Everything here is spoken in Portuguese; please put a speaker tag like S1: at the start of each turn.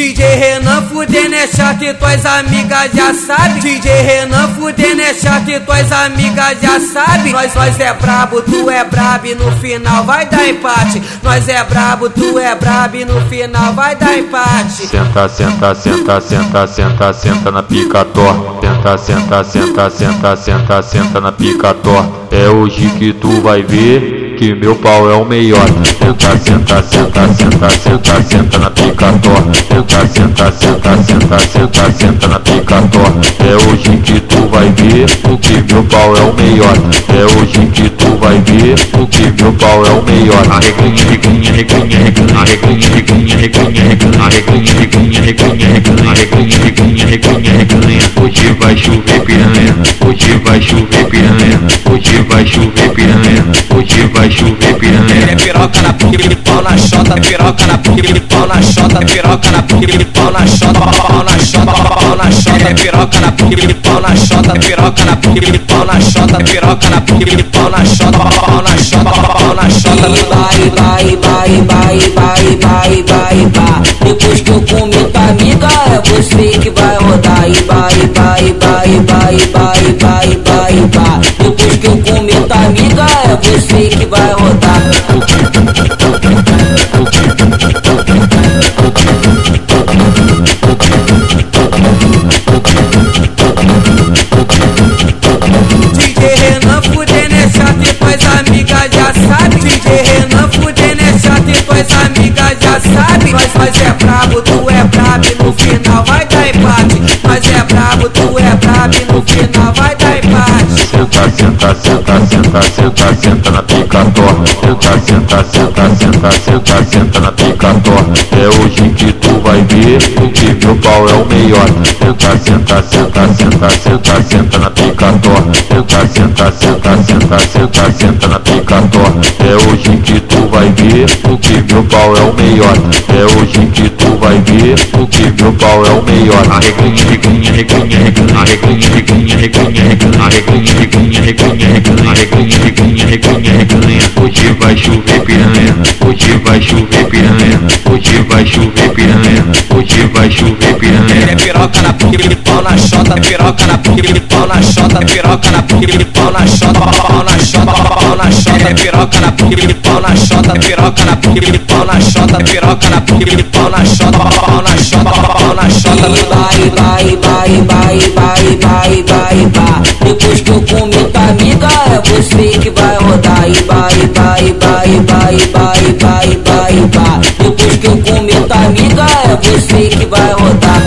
S1: DJ Renan fudendo é chato e tuas amigas já sabe. DJ Renan fudendo é chato e tuas amigas já sabe. Nós, nós é brabo, tu é brabo e no final vai dar empate. Nós é brabo, tu é brabo e no final vai dar empate.
S2: Senta, senta, senta, senta, senta, senta na pica torta. Senta, senta, senta, senta, senta, senta na pica torta. É hoje que tu vai ver que meu pau é o melhor. Senta, senta, senta, senta, senta, senta na pica torta. Senta, senta, senta, senta, senta, senta na pica torta. É hoje que tu vai ver o que meu pau é o melhor. É hoje que tu vai ver o que meu pau é o melhor. Arreglinha, reglinha, reglinha, reglinha, reglinha, reglinha, reglinha, reglinha, reglinha, reglinha, reglinha, reglinha, reglinha, reglinha, reglinha, reglinha. Hoje vai chover piranha, hoje vai chover
S3: na pique, pau na chota, piroca na pique, pau na chota, piroca na pique, pau na chota, pau na chota, pau na chota, é piroca na pique, pau na chota, piroca na pique, pau na chota, piroca na pique, pau na chota, pau na chota, pau na chota.
S4: Vai, vai, vai, vai, vai, vai, vai, vai. Depois que eu comi tua amiga, é você que vai rodar. E vai, vai,
S1: tuas amigas já sabe. Nós, nós é brabo, tu é brabo e no final vai dar empate. Nós é brabo, tu é brabo e no final vai dar empate.
S2: Senta, senta, senta, senta, senta, senta na pica torta. Senta, senta, senta, senta, senta, senta na pica torta. É hoje que tu vai ver o que meu pau é o melhor. Senta, senta, senta, senta, senta, senta na pica torta. Senta, senta, senta, senta, senta, senta na pica torta. É hoje que tu vai ver o que meu pau é o melhor. É hoje que tu vai ver o que meu pau é o melhor. Hoje vai chover piranha, hoje vai chover piranha, hoje vai chover piranha, hoje vai chover piranha.
S3: piroca na pau na chota, piroca na pau na chota, piroca na pau na chota, pau na chota, pau na chota, piroca pique, pau na chota, piroca na pique, pau na chota, piroca na pique, pau na chota, pau na chota, pau na chota.
S4: Vai, vai, vai, vai, vai, vai, vai, vai. Depois que eu comi com a amiga, é você que vai rodar. E vai, vai, vai, vai, vai, vai, vai, vai. Depois que eu comi com a amiga, é você que vai rodar.